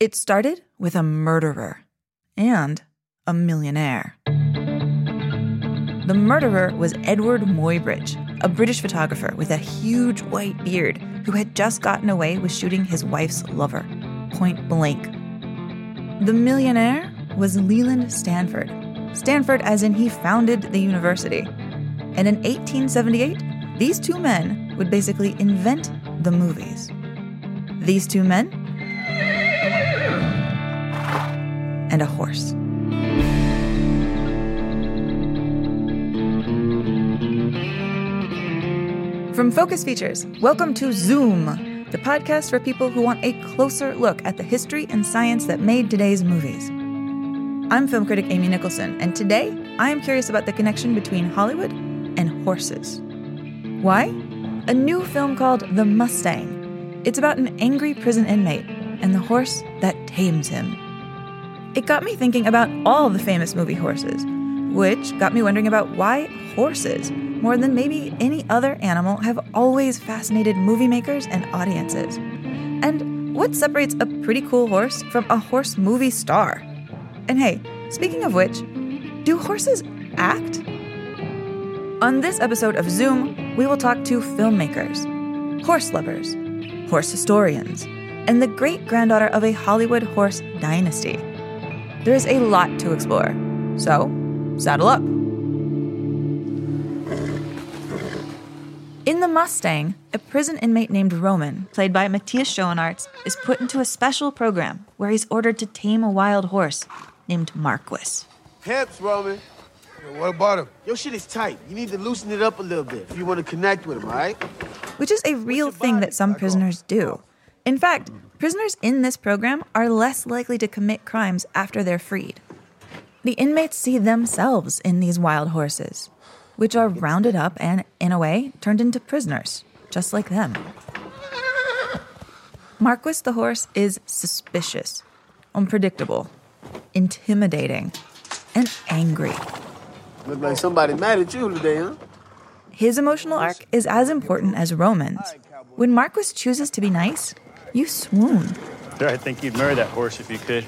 It started with a murderer and a millionaire. The murderer was Eadweard Muybridge, a British photographer with a huge white beard who had just gotten away with shooting his wife's lover, point blank. The millionaire was Leland Stanford. Stanford, as in he founded the university. And in 1878, these two men would basically invent the movies. These two men and a horse. From Focus Features, welcome to Zoom, the podcast for people who want a closer look at the history and science that made today's movies. I'm film critic Amy Nicholson, and today I am curious about the connection between Hollywood and horses. Why? A new film called The Mustang. It's about an angry prison inmate and the horse that tames him. It got me thinking about all the famous movie horses, which got me wondering about why horses more than maybe any other animal, have always fascinated movie makers and audiences. And what separates a pretty cool horse from a horse movie star? And hey, speaking of which, do horses act? On this episode of Zoom, we will talk to filmmakers, horse lovers, horse historians, and the great granddaughter of a Hollywood horse dynasty. There is a lot to explore, so saddle up. In The Mustang, a prison inmate named Roman, played by Matthias Schoenaerts, is put into a special program where he's ordered to tame a wild horse named Marquis. Hips, Roman. What about him? Your shit is tight. You need to loosen it up a little bit if you want to connect with him, all right? Which is a real thing that some prisoners do. In fact, prisoners in this program are less likely to commit crimes after they're freed. The inmates see themselves in these wild horses which are rounded up and, in a way, turned into prisoners, just like them. Marquis the horse is suspicious, unpredictable, intimidating, and angry. Look like somebody mad at you today, huh? His emotional arc is as important as Roman's. When Marquis chooses to be nice, you swoon. I think you'd marry that horse if you could.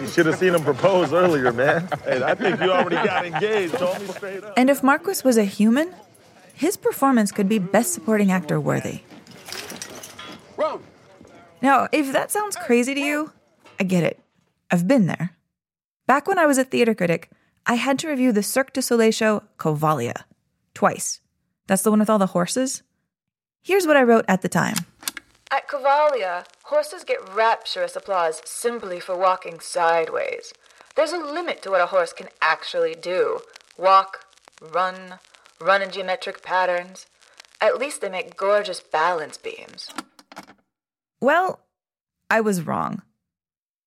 You should have seen him propose earlier, man. Hey, I think you already got engaged. Told me straight up. And if Marquis was a human, his performance could be Best Supporting Actor worthy. Rome. Now, if that sounds crazy to you, I get it. I've been there. Back when I was a theater critic, I had to review the Cirque du Soleil show Cavalia twice. That's the one with all the horses. Here's what I wrote at the time. At Cavalia, horses get rapturous applause simply for walking sideways. There's a limit to what a horse can actually do walk, run, run in geometric patterns. At least they make gorgeous balance beams. Well, I was wrong.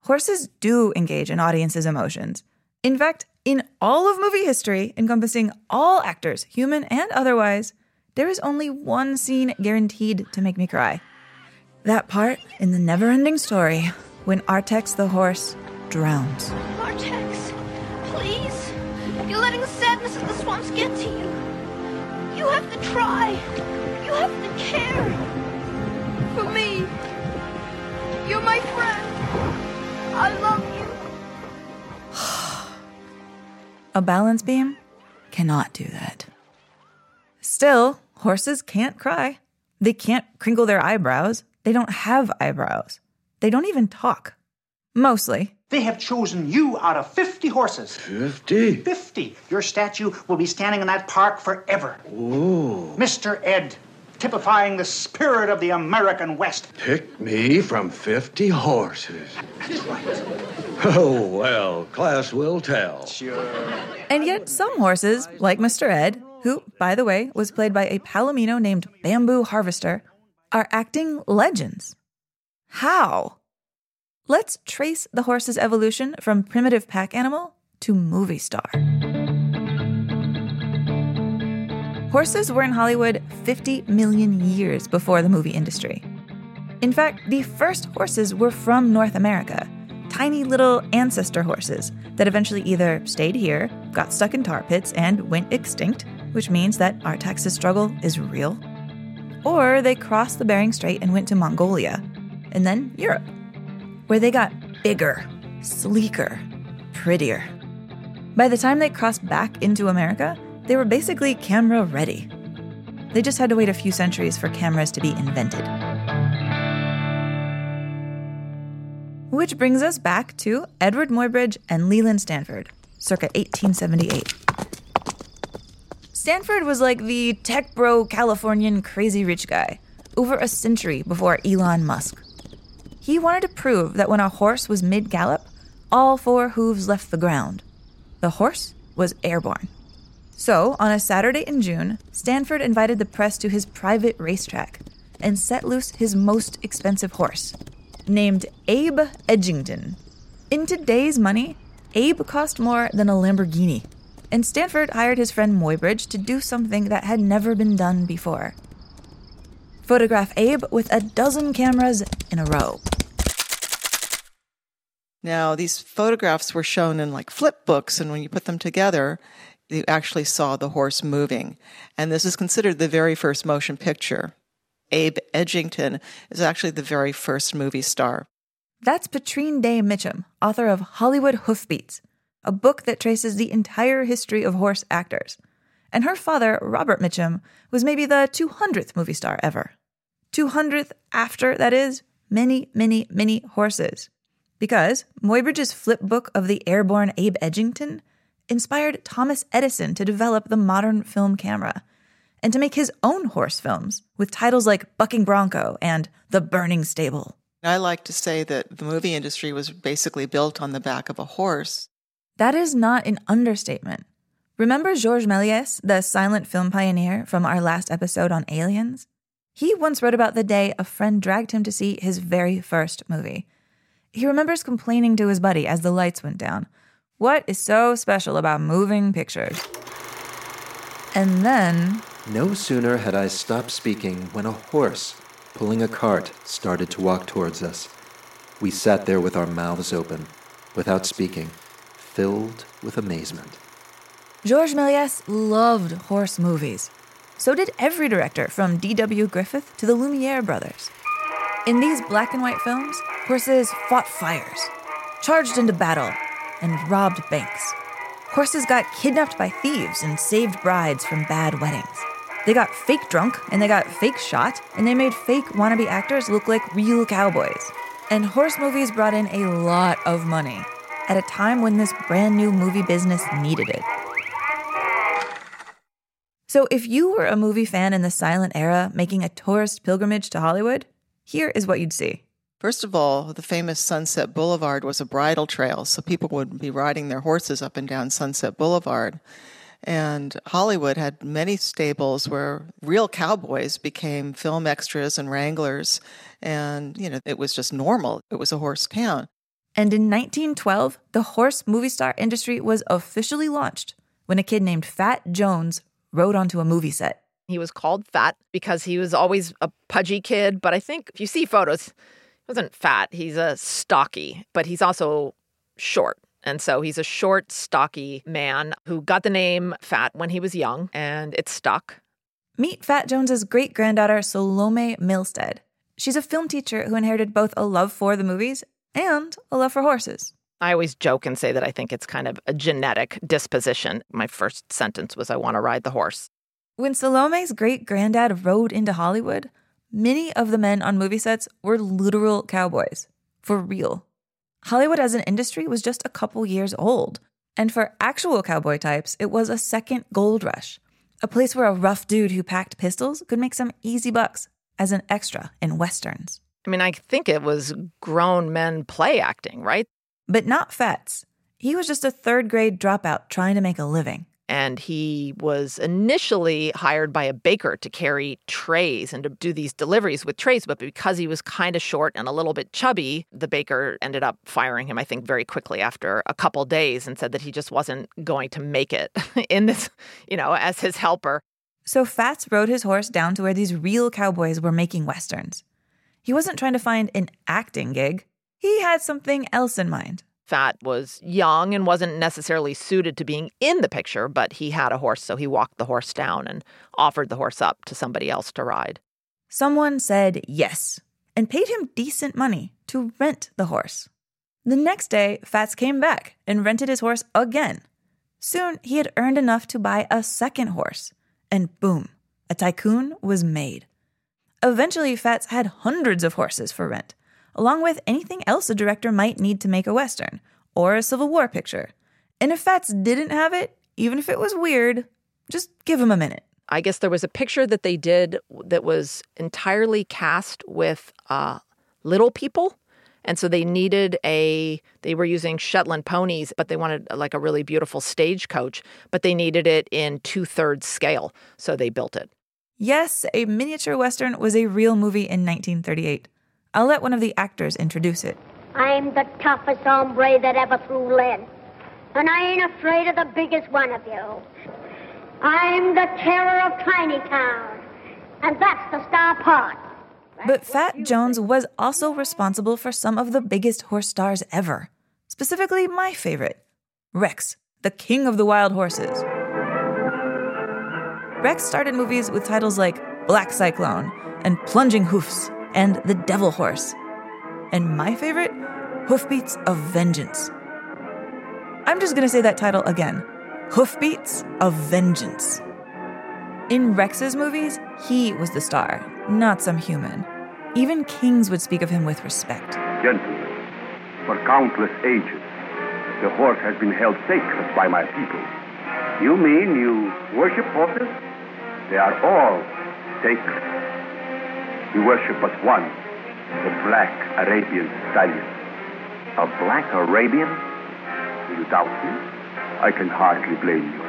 Horses do engage an audience's emotions. In fact, in all of movie history, encompassing all actors, human and otherwise, there is only one scene guaranteed to make me cry. That part in the never ending story when Artax the horse drowns. Artax, please. You're letting the sadness of the swamps get to you. You have to try. You have to care. For me. You're my friend. I love you. A balance beam cannot do that. Still, horses can't cry. They can't crinkle their eyebrows. They don't have eyebrows. They don't even talk. Mostly. They have chosen you out of 50 horses. 50? 50. Your statue will be standing in that park forever. Ooh. Mr. Ed, typifying the spirit of the American West. Pick me from 50 horses. That's right. Oh, well, class will tell. Sure. And yet, some horses, like Mr. Ed, who, by the way, was played by a Palomino named Bamboo Harvester, are acting legends. How? Let's trace the horse's evolution from primitive pack animal to movie star. Horses were in Hollywood 50 million years before the movie industry. In fact, the first horses were from North America, tiny little ancestor horses that eventually either stayed here, got stuck in tar pits, and went extinct, which means that Artax's struggle is real or they crossed the Bering Strait and went to Mongolia, and then Europe. where they got bigger, sleeker, prettier. By the time they crossed back into America, they were basically camera ready. They just had to wait a few centuries for cameras to be invented. Which brings us back to Eadweard Muybridge and Leland Stanford, circa 1878. Stanford was like the tech bro Californian crazy rich guy, over a century before Elon Musk. He wanted to prove that when a horse was mid gallop, all four hooves left the ground. The horse was airborne. So, on a Saturday in June, Stanford invited the press to his private racetrack and set loose his most expensive horse, named Abe Edgington. In today's money, Abe cost more than a Lamborghini, and Stanford hired his friend Muybridge to do something that had never been done before photograph Abe with a dozen cameras in a row. Now, these photographs were shown in like flip books, and when you put them together, you actually saw the horse moving. And this is considered the very first motion picture. Abe Edgington is actually the very first movie star. That's Petrine Day Mitchum, author of Hollywood Hoofbeats, a book that traces the entire history of horse actors. And her father, Robert Mitchum, was maybe the 200th movie star ever. 200th after, that is, many, many, many horses because Muybridge's flip book of the airborne Abe Edgington inspired Thomas Edison to develop the modern film camera and to make his own horse films with titles like Bucking Bronco and The Burning Stable. I like to say that the movie industry was basically built on the back of a horse. That is not an understatement. Remember Georges Méliès, the silent film pioneer from our last episode on aliens? He once wrote about the day a friend dragged him to see his very first movie. He remembers complaining to his buddy as the lights went down. What is so special about moving pictures? And then. No sooner had I stopped speaking when a horse, pulling a cart, started to walk towards us. We sat there with our mouths open, without speaking, filled with amazement. Georges Méliès loved horse movies. So did every director, from D.W. Griffith to the Lumiere brothers. In these black and white films, horses fought fires, charged into battle, and robbed banks. Horses got kidnapped by thieves and saved brides from bad weddings. They got fake drunk and they got fake shot, and they made fake wannabe actors look like real cowboys. And horse movies brought in a lot of money at a time when this brand new movie business needed it. So, if you were a movie fan in the silent era making a tourist pilgrimage to Hollywood, here is what you'd see. First of all, the famous Sunset Boulevard was a bridle trail, so people would be riding their horses up and down Sunset Boulevard. And Hollywood had many stables where real cowboys became film extras and wranglers. And, you know, it was just normal. It was a horse town. And in 1912, the horse movie star industry was officially launched when a kid named Fat Jones rode onto a movie set. He was called fat because he was always a pudgy kid. But I think if you see photos, he wasn't fat. He's a stocky, but he's also short. And so he's a short, stocky man who got the name Fat when he was young, and it stuck. Meet Fat Jones's great granddaughter, Salome Milstead. She's a film teacher who inherited both a love for the movies and a love for horses. I always joke and say that I think it's kind of a genetic disposition. My first sentence was, I want to ride the horse. When Salome's great granddad rode into Hollywood, many of the men on movie sets were literal cowboys. For real. Hollywood as an industry was just a couple years old. And for actual cowboy types, it was a second gold rush, a place where a rough dude who packed pistols could make some easy bucks as an extra in westerns. I mean, I think it was grown men play acting, right? But not Fats. He was just a third grade dropout trying to make a living and he was initially hired by a baker to carry trays and to do these deliveries with trays. But because he was kind of short and a little bit chubby, the baker ended up firing him, I think, very quickly after a couple days and said that he just wasn't going to make it in this, you know, as his helper. So Fats rode his horse down to where these real cowboys were making westerns. He wasn't trying to find an acting gig, he had something else in mind. Fat was young and wasn't necessarily suited to being in the picture, but he had a horse, so he walked the horse down and offered the horse up to somebody else to ride. Someone said yes, and paid him decent money to rent the horse. The next day, Fats came back and rented his horse again. Soon, he had earned enough to buy a second horse, and boom, a tycoon was made. Eventually, Fats had hundreds of horses for rent, along with anything else a director might need to make a Western or a Civil War picture. And if Fats didn't have it, even if it was weird, just give him a minute. I guess there was a picture that they did that was entirely cast with uh, little people. And so they needed a, they were using Shetland ponies, but they wanted like a really beautiful stagecoach, but they needed it in two thirds scale. So they built it. Yes, a miniature Western was a real movie in 1938. I'll let one of the actors introduce it. I'm the toughest hombre that ever threw lead. And I ain't afraid of the biggest one of you. I'm the terror of Tiny Town. And that's the star part. But Fat Jones was also responsible for some of the biggest horse stars ever. Specifically, my favorite Rex, the king of the wild horses. Rex started movies with titles like Black Cyclone and Plunging Hoofs and The Devil Horse. And my favorite, Hoofbeats of Vengeance. I'm just gonna say that title again Hoofbeats of Vengeance. In Rex's movies, he was the star, not some human. Even kings would speak of him with respect. Gentlemen, for countless ages, the horse has been held sacred by my people. You mean you worship horses? They are all sacred. We worship but one, the black Arabian stallion. A black Arabian? Do you doubt me? I can hardly blame you.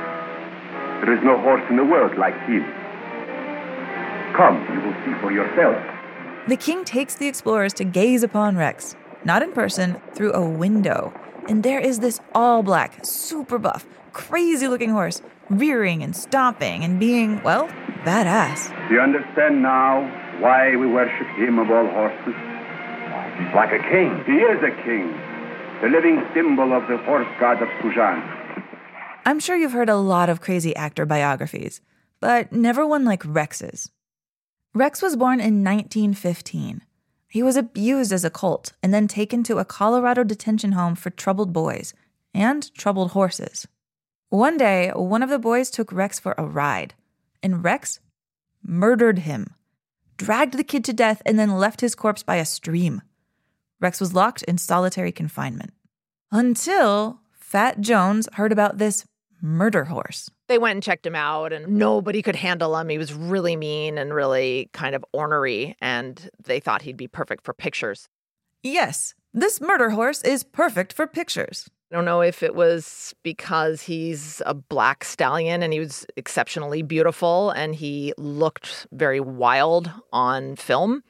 There is no horse in the world like him. Come, you will see for yourself. The king takes the explorers to gaze upon Rex, not in person, through a window. And there is this all black, super buff, crazy looking horse, rearing and stomping and being, well, badass. Do you understand now why we worship him of all horses? He's like a king. He is a king, the living symbol of the horse god of Sujan. I'm sure you've heard a lot of crazy actor biographies, but never one like Rex's. Rex was born in 1915. He was abused as a colt and then taken to a Colorado detention home for troubled boys and troubled horses. One day, one of the boys took Rex for a ride, and Rex murdered him, dragged the kid to death, and then left his corpse by a stream. Rex was locked in solitary confinement. Until Fat Jones heard about this murder horse. They went and checked him out, and nobody could handle him. He was really mean and really kind of ornery, and they thought he'd be perfect for pictures. Yes, this murder horse is perfect for pictures. I don't know if it was because he's a black stallion and he was exceptionally beautiful and he looked very wild on film.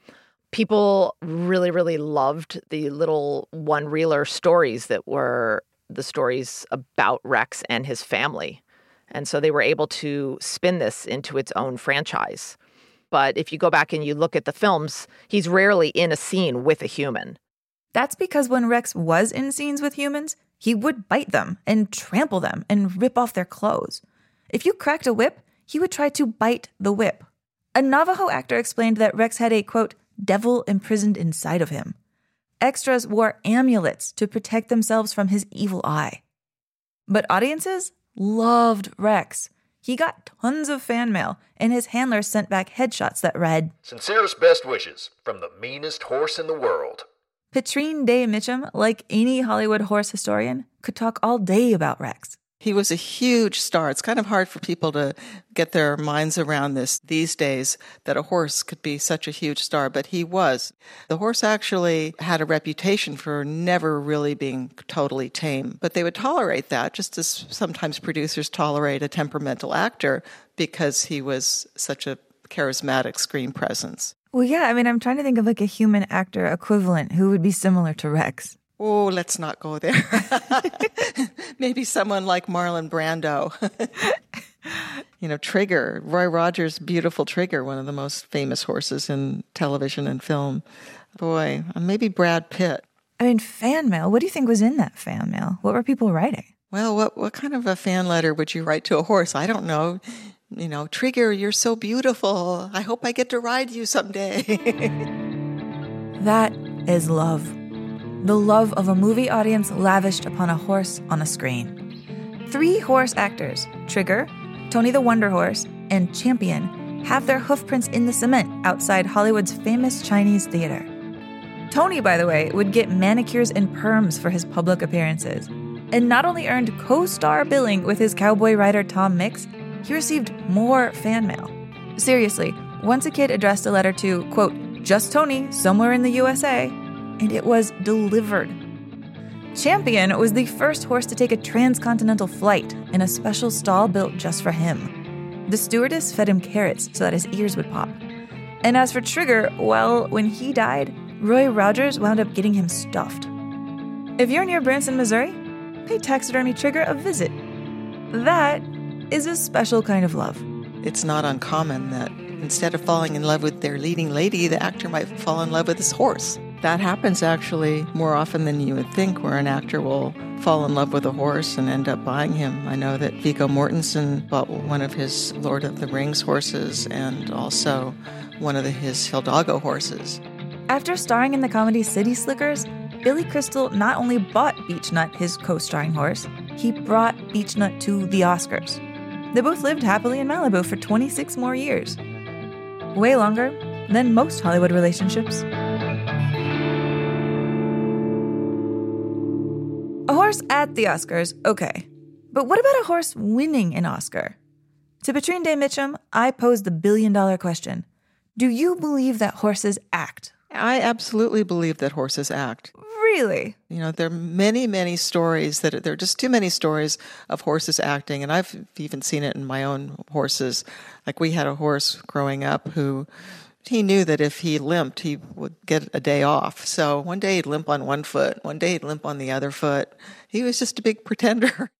People really, really loved the little one reeler stories that were the stories about Rex and his family. And so they were able to spin this into its own franchise. But if you go back and you look at the films, he's rarely in a scene with a human. That's because when Rex was in scenes with humans, he would bite them and trample them and rip off their clothes. If you cracked a whip, he would try to bite the whip. A Navajo actor explained that Rex had a quote, devil imprisoned inside of him. Extras wore amulets to protect themselves from his evil eye. But audiences loved Rex. He got tons of fan mail, and his handlers sent back headshots that read Sincerest best wishes from the meanest horse in the world. Petrine Day Mitchum, like any Hollywood horse historian, could talk all day about Rex. He was a huge star. It's kind of hard for people to get their minds around this these days that a horse could be such a huge star, but he was. The horse actually had a reputation for never really being totally tame, but they would tolerate that just as sometimes producers tolerate a temperamental actor because he was such a charismatic screen presence. Well, yeah, I mean, I'm trying to think of like a human actor equivalent who would be similar to Rex. Oh, let's not go there. Maybe someone like Marlon Brando. you know, Trigger, Roy Rogers' beautiful Trigger, one of the most famous horses in television and film. Boy, maybe Brad Pitt. I mean, fan mail. What do you think was in that fan mail? What were people writing? Well, what what kind of a fan letter would you write to a horse? I don't know. You know, Trigger, you're so beautiful. I hope I get to ride you someday. That is love. The love of a movie audience lavished upon a horse on a screen. Three horse actors, Trigger, Tony the Wonder Horse, and Champion, have their hoofprints in the cement outside Hollywood's famous Chinese theater. Tony, by the way, would get manicures and perms for his public appearances, and not only earned co star billing with his cowboy rider Tom Mix, he received more fan mail. Seriously, once a kid addressed a letter to, quote, just Tony, somewhere in the USA, and it was delivered. Champion was the first horse to take a transcontinental flight in a special stall built just for him. The stewardess fed him carrots so that his ears would pop. And as for Trigger, well, when he died, Roy Rogers wound up getting him stuffed. If you're near Branson, Missouri, pay taxidermy Trigger a visit. That is a special kind of love. It's not uncommon that instead of falling in love with their leading lady, the actor might fall in love with his horse. That happens actually more often than you would think, where an actor will fall in love with a horse and end up buying him. I know that Viggo Mortensen bought one of his Lord of the Rings horses and also one of the, his Hidalgo horses. After starring in the comedy City Slickers, Billy Crystal not only bought Beechnut his co starring horse, he brought Beechnut to the Oscars. They both lived happily in Malibu for 26 more years. Way longer than most Hollywood relationships. A horse at the Oscars, okay. But what about a horse winning an Oscar? To Petrine Day Mitchum, I posed the billion dollar question Do you believe that horses act? I absolutely believe that horses act. Really? You know, there are many, many stories that there are just too many stories of horses acting, and I've even seen it in my own horses. Like we had a horse growing up who he knew that if he limped, he would get a day off. So one day he'd limp on one foot, one day he'd limp on the other foot. He was just a big pretender.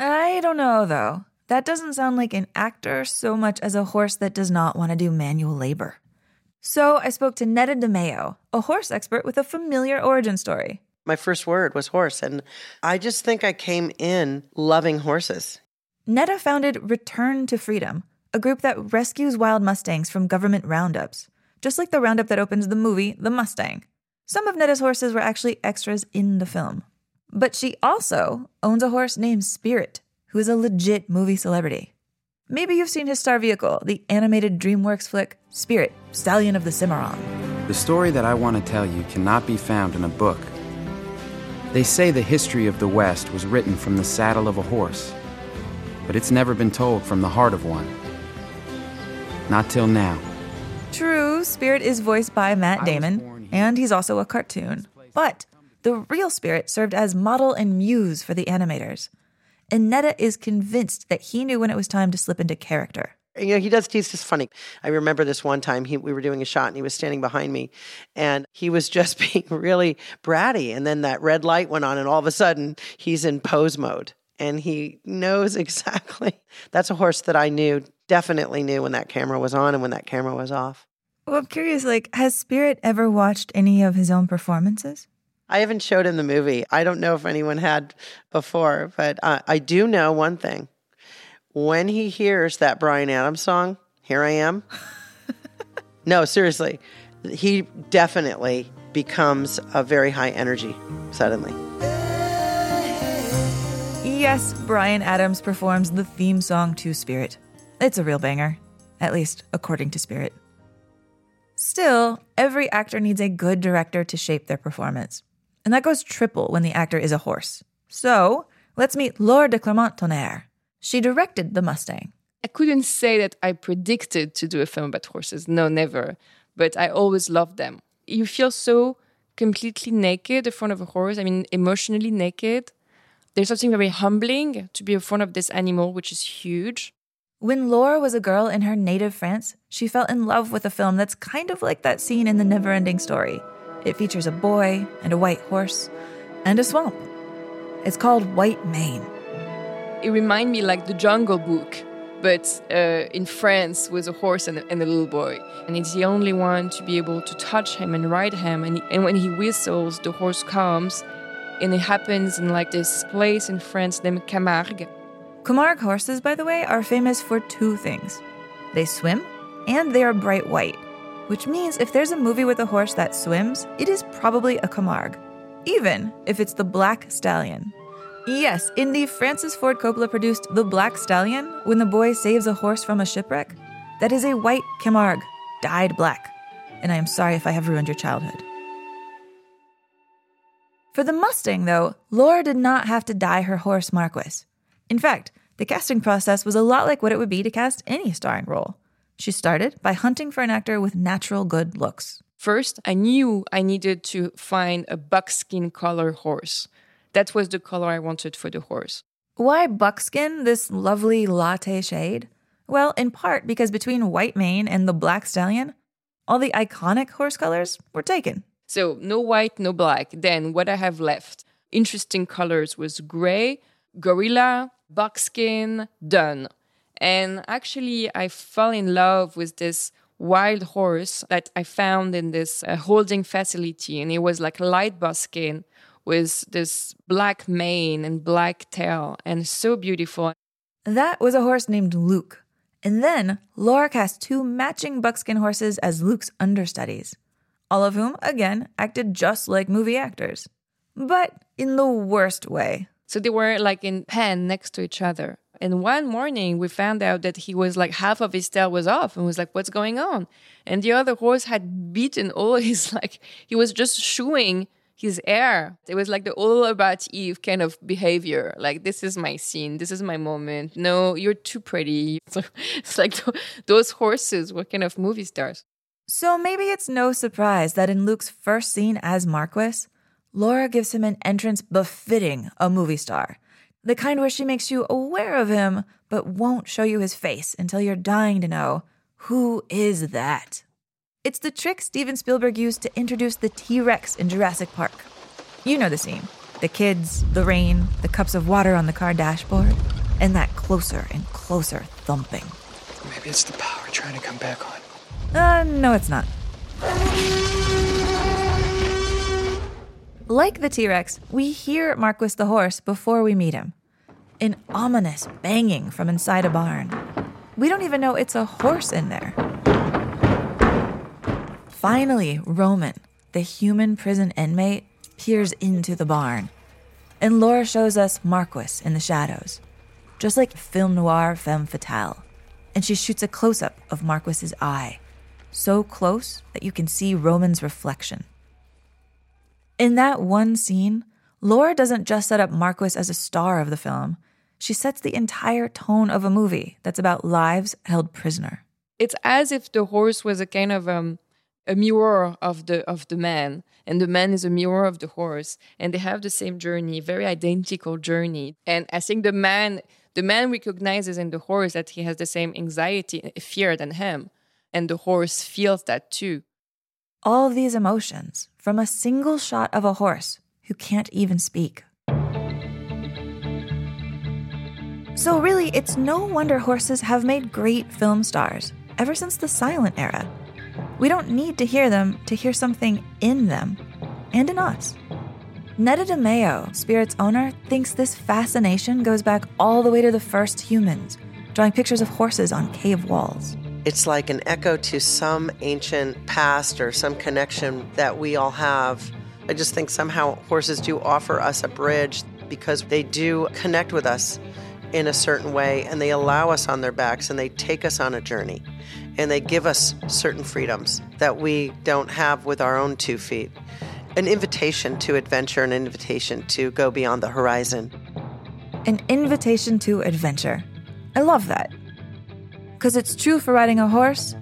I don't know, though. That doesn't sound like an actor so much as a horse that does not want to do manual labor. So I spoke to Neda DeMayo, a horse expert with a familiar origin story. My first word was horse, and I just think I came in loving horses. Neda founded Return to Freedom, a group that rescues wild Mustangs from government roundups, just like the roundup that opens the movie The Mustang. Some of Neda's horses were actually extras in the film. But she also owns a horse named Spirit, who is a legit movie celebrity. Maybe you've seen his star vehicle, the animated DreamWorks flick Spirit, Stallion of the Cimarron. The story that I want to tell you cannot be found in a book. They say the history of the West was written from the saddle of a horse, but it's never been told from the heart of one. Not till now. True, Spirit is voiced by Matt Damon, and he's also a cartoon. But the real Spirit served as model and muse for the animators and Neda is convinced that he knew when it was time to slip into character. You know, he does, he's just funny. I remember this one time he, we were doing a shot and he was standing behind me and he was just being really bratty. And then that red light went on and all of a sudden he's in pose mode and he knows exactly. That's a horse that I knew, definitely knew when that camera was on and when that camera was off. Well, I'm curious, like, has Spirit ever watched any of his own performances? I haven't showed him the movie. I don't know if anyone had before, but uh, I do know one thing. When he hears that Bryan Adams song, Here I Am, no, seriously, he definitely becomes a very high energy suddenly. Yes, Bryan Adams performs the theme song to Spirit. It's a real banger, at least according to Spirit. Still, every actor needs a good director to shape their performance. And that goes triple when the actor is a horse. So let's meet Laure de Clermont-Tonnerre. She directed The Mustang. I couldn't say that I predicted to do a film about horses. No, never. But I always loved them. You feel so completely naked in front of a horse. I mean, emotionally naked. There's something very humbling to be in front of this animal, which is huge. When Laura was a girl in her native France, she fell in love with a film that's kind of like that scene in The Neverending Story. It features a boy and a white horse and a swamp. It's called White Mane. It reminds me like the Jungle Book, but uh, in France with a horse and a, and a, little boy. And it's the only one to be able to touch him and ride him. And, and when he whistles, the horse comes. And it happens in like this place in France named Camargue. Camargue horses, by the way, are famous for two things they swim and they are bright white. which means if there's a movie with a horse that swims, it is probably a Camargue, even if it's the Black Stallion. Yes, in the Francis Ford Coppola produced The Black Stallion, when the boy saves a horse from a shipwreck, that is a white Camargue, dyed black. And I am sorry if I have ruined your childhood. For the Mustang, though, Laura did not have to dye her horse Marquis. In fact, the casting process was a lot like what it would be to cast any starring role. She started by hunting for an actor with natural good looks. First, I knew I needed to find a buckskin color horse. That was the color I wanted for the horse. Why buckskin, this lovely latte shade? Well, in part because between white mane and the black stallion, all the iconic horse colors were taken. So no white, no black. Then what I have left, interesting colors was gray, grulla, buckskin, dun. And actually, I fell in love with this wild horse that I found in this uh, holding facility. And it was like light buckskin with this black mane and black tail and so beautiful. That was a horse named Luke. And then Laura cast two matching buckskin horses as Luke's understudies all of whom, again, acted just like movie actors, but in the worst way. So they were like in pen next to each other. And one morning we found out that he was like half of his tail was off and was like, what's going on? And the other horse had beaten all his like he was just shooing his air. It was like the all about Eve kind of behavior. Like, this is my scene. This is my moment. No, you're too pretty. So it's like those horses were kind of movie stars. So maybe it's no surprise that in Luke's first scene as Marquis, Laura gives him an entrance befitting a movie star. The kind where she makes you aware of him, but won't show you his face until you're dying to know who is that? It's the trick Steven Spielberg used to introduce the T Rex in Jurassic Park. You know the scene the kids, the rain, the cups of water on the car dashboard, and that closer and closer thumping. Maybe it's the power trying to come back on. Uh, no, it's not. Like the T Rex, we hear Marquis the horse before we meet him. An ominous banging from inside a barn. We don't even know it's a horse in there. Finally, Roman, the human prison inmate, peers into the barn. And Laura shows us Marquis in the shadows, just like film noir femme fatale. And she shoots a close up of Marquis's eye so close that you can see Roman's reflection. In that one scene, Laura doesn't just set up Marquis as a star of the film, she sets the entire tone of a movie that's about lives held prisoner. It's as if the horse was a kind of um, a mirror of the of the man, and the man is a mirror of the horse, and they have the same journey, very identical journey. And I think the man the man recognizes in the horse that he has the same anxiety, uh, fear than him and the horse feels that too. All these emotions from a single shot of a horse who can't even speak. So, really, it's no wonder horses have made great film stars ever since the silent era. We don't need to hear them to hear something in them and in us. Neda DeMayo, Spirit's owner, thinks this fascination goes back all the way to the first humans, drawing pictures of horses on cave walls. It's like an echo to some ancient past or some connection that we all have. I just think somehow horses do offer us a bridge because they do connect with us in a certain way and they allow us on their backs and they take us on a journey and they give us certain freedoms that we don't have with our own two feet. An invitation to adventure, an invitation to go beyond the horizon. An invitation to adventure. I love that. Because it's true for riding a horse,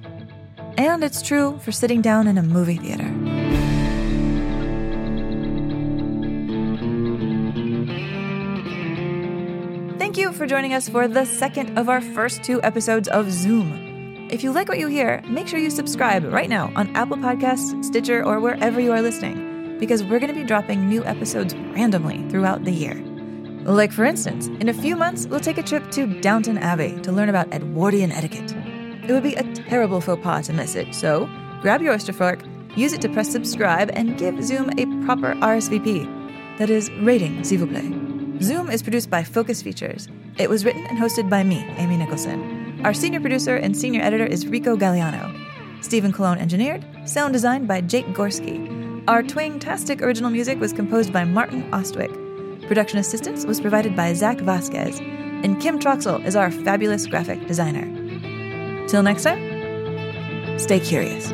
and it's true for sitting down in a movie theater. For joining us for the second of our first two episodes of Zoom. If you like what you hear, make sure you subscribe right now on Apple Podcasts, Stitcher, or wherever you are listening, because we're going to be dropping new episodes randomly throughout the year. Like, for instance, in a few months, we'll take a trip to Downton Abbey to learn about Edwardian etiquette. It would be a terrible faux pas to miss it, so grab your oyster fork, use it to press subscribe, and give Zoom a proper RSVP. That is, rating, s'il vous plaît. Zoom is produced by Focus Features. It was written and hosted by me, Amy Nicholson. Our senior producer and senior editor is Rico Gagliano. Stephen Cologne engineered, sound designed by Jake Gorski. Our twang-tastic original music was composed by Martin Ostwick. Production assistance was provided by Zach Vasquez, and Kim Troxel is our fabulous graphic designer. Till next time, stay curious.